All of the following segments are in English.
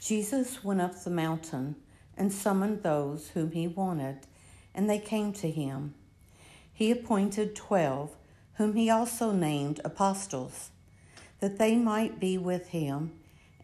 Jesus went up the mountain and summoned those whom he wanted, and they came to him. He appointed twelve, whom he also named apostles, that they might be with him,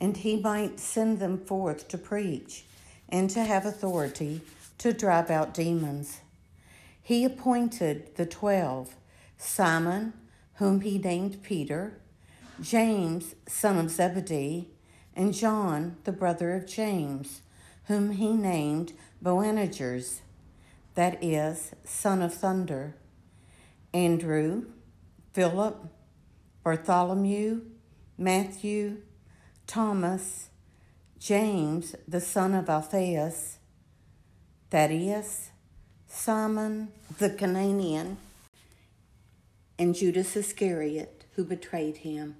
and he might send them forth to preach, and to have authority to drive out demons. He appointed the twelve Simon, whom he named Peter, James, son of Zebedee, and John, the brother of James, whom he named Boanerges, that is, son of thunder, Andrew, Philip, Bartholomew, Matthew, Thomas, James, the son of Alphaeus, Thaddeus, Simon the Cananaean, and Judas Iscariot, who betrayed him.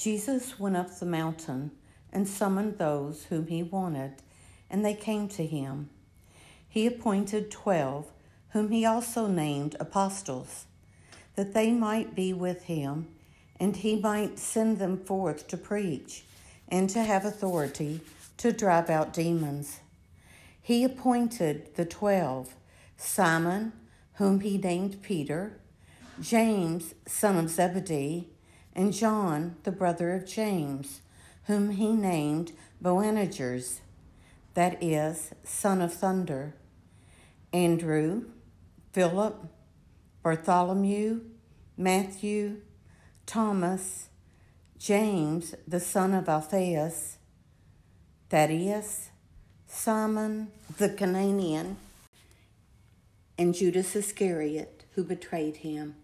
Jesus went up the mountain and summoned those whom he wanted, and they came to him. He appointed twelve, whom he also named apostles, that they might be with him, and he might send them forth to preach, and to have authority to drive out demons. He appointed the twelve Simon, whom he named Peter, James, son of Zebedee, and John, the brother of James, whom he named Boanerges, that is, son of thunder, Andrew, Philip, Bartholomew, Matthew, Thomas, James, the son of Alphaeus, Thaddeus, Simon the Cananaean, and Judas Iscariot, who betrayed him.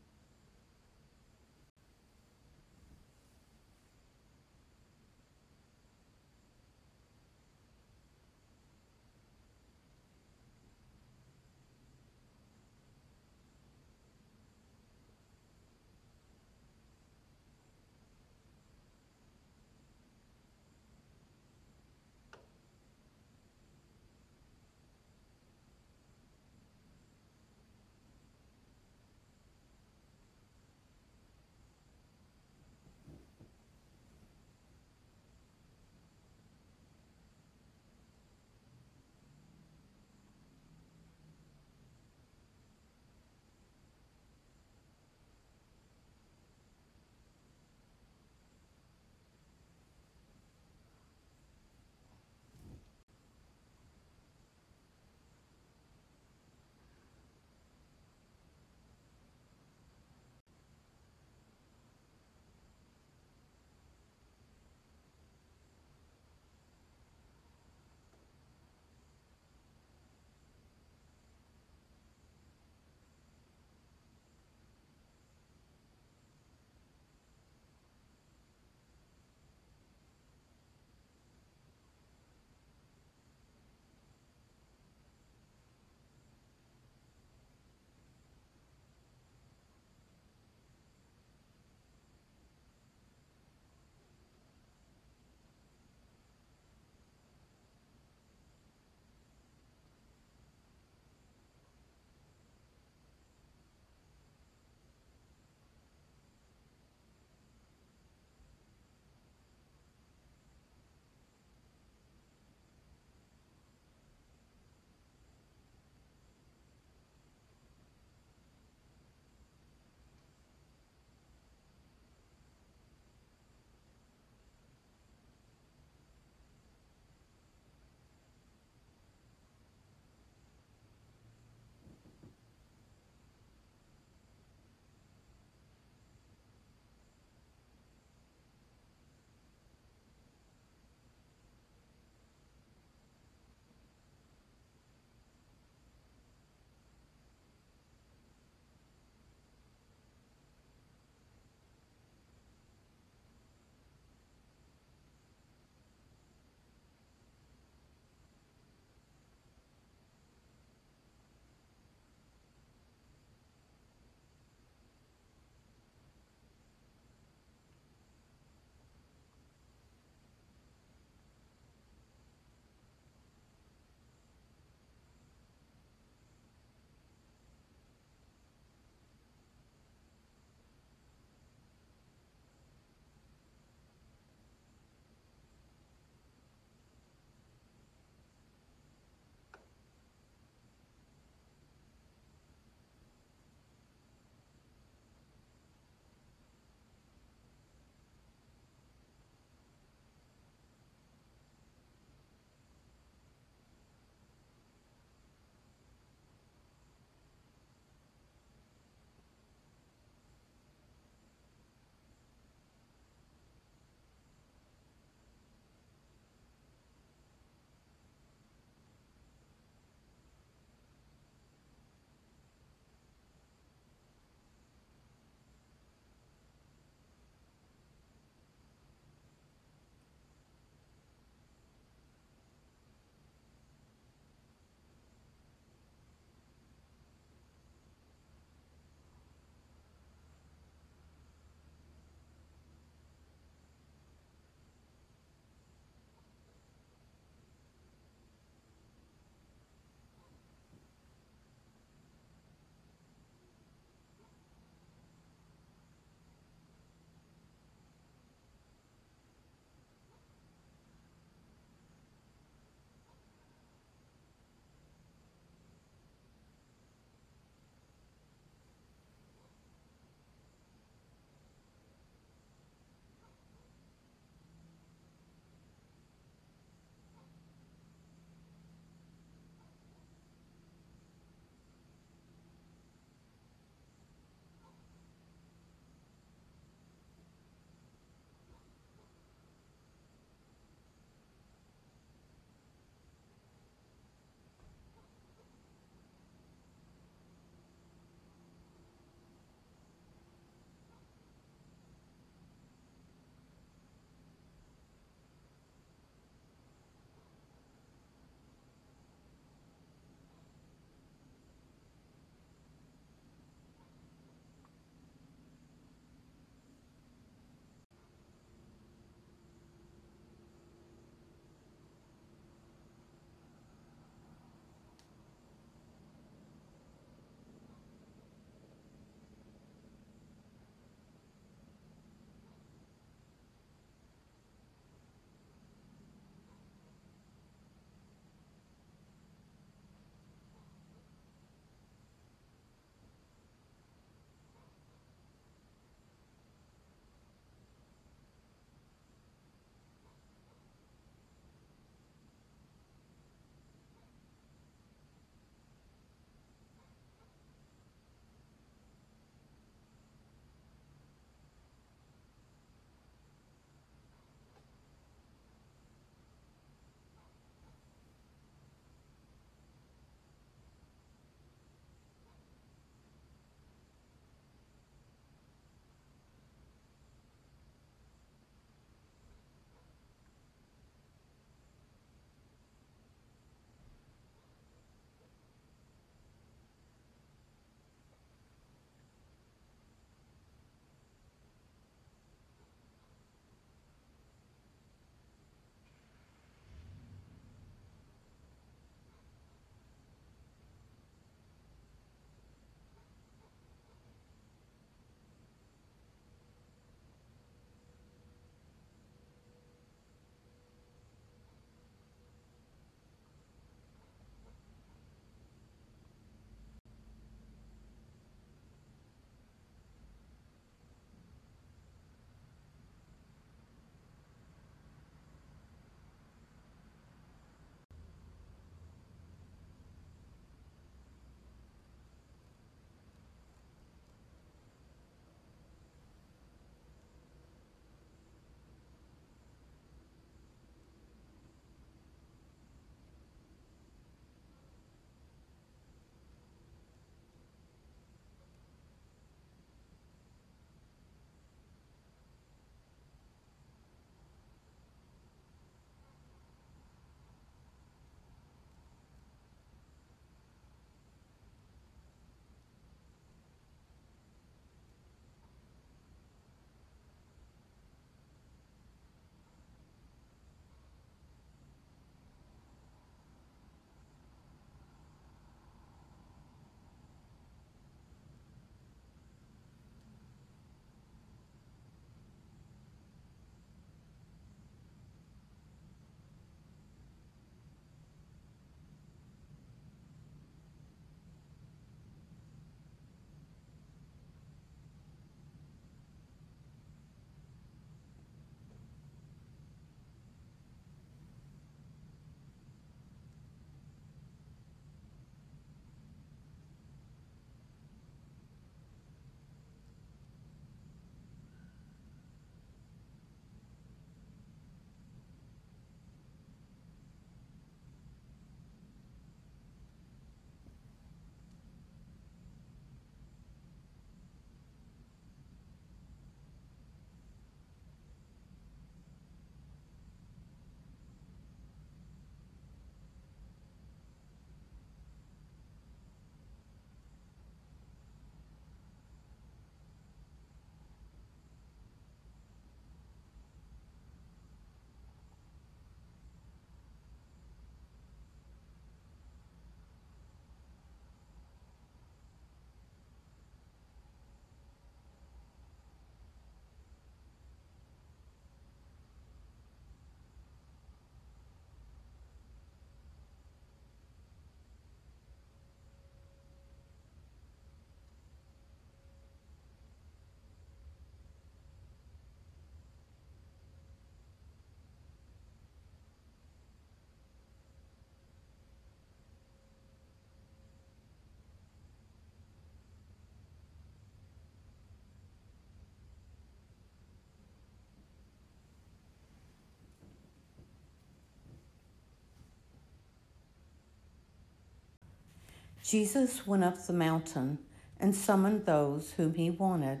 Jesus went up the mountain and summoned those whom he wanted,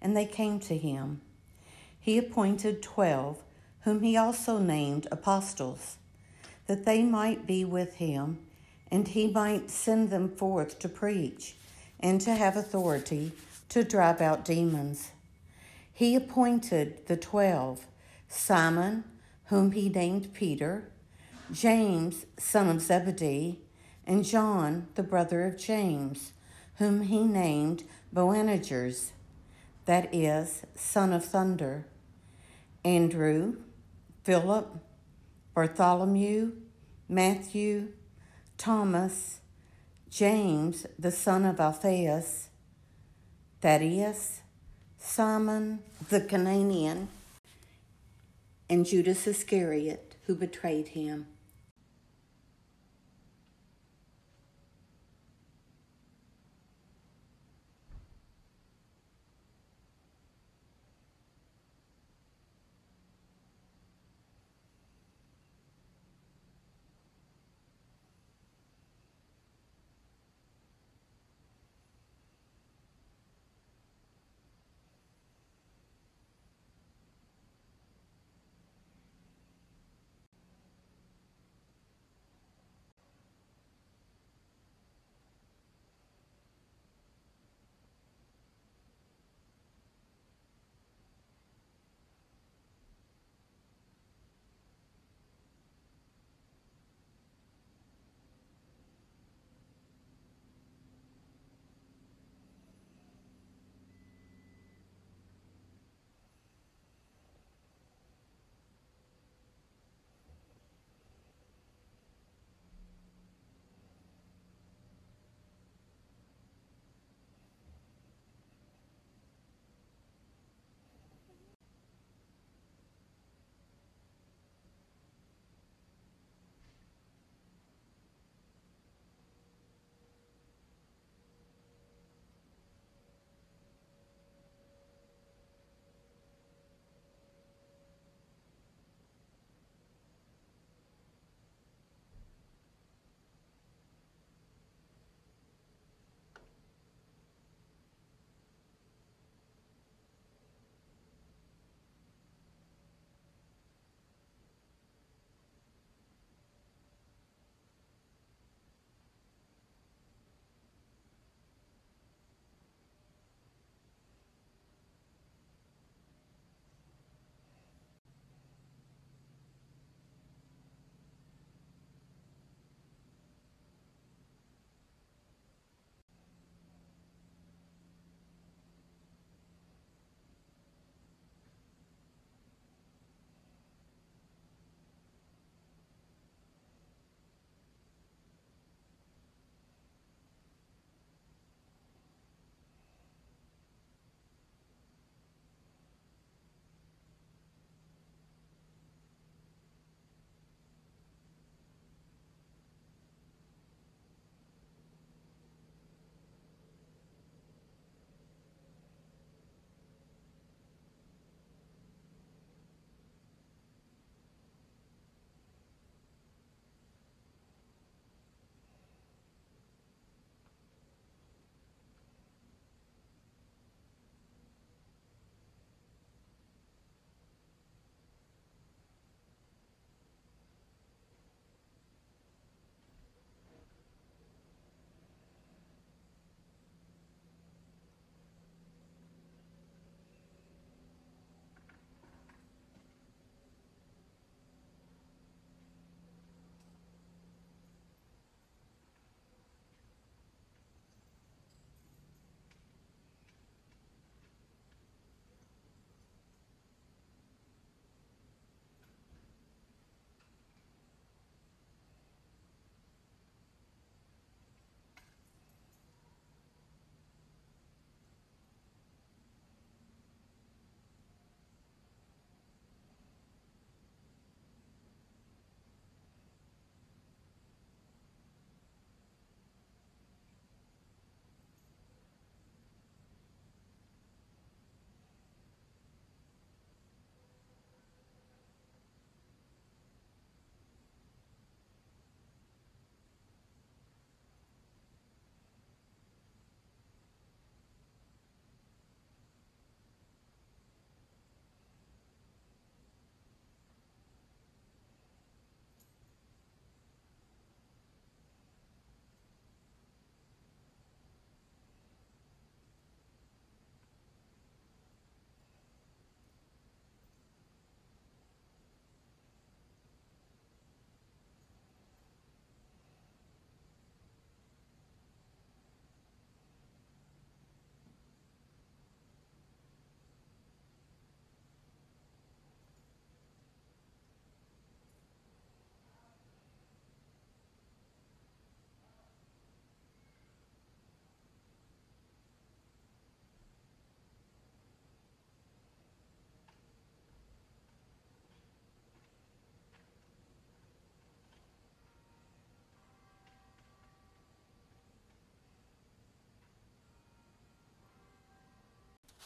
and they came to him. He appointed twelve, whom he also named apostles, that they might be with him, and he might send them forth to preach, and to have authority to drive out demons. He appointed the twelve Simon, whom he named Peter, James, son of Zebedee, and John, the brother of James, whom he named Boanerges, that is, son of thunder, Andrew, Philip, Bartholomew, Matthew, Thomas, James, the son of Alphaeus, Thaddeus, Simon the Cananaean, and Judas Iscariot, who betrayed him.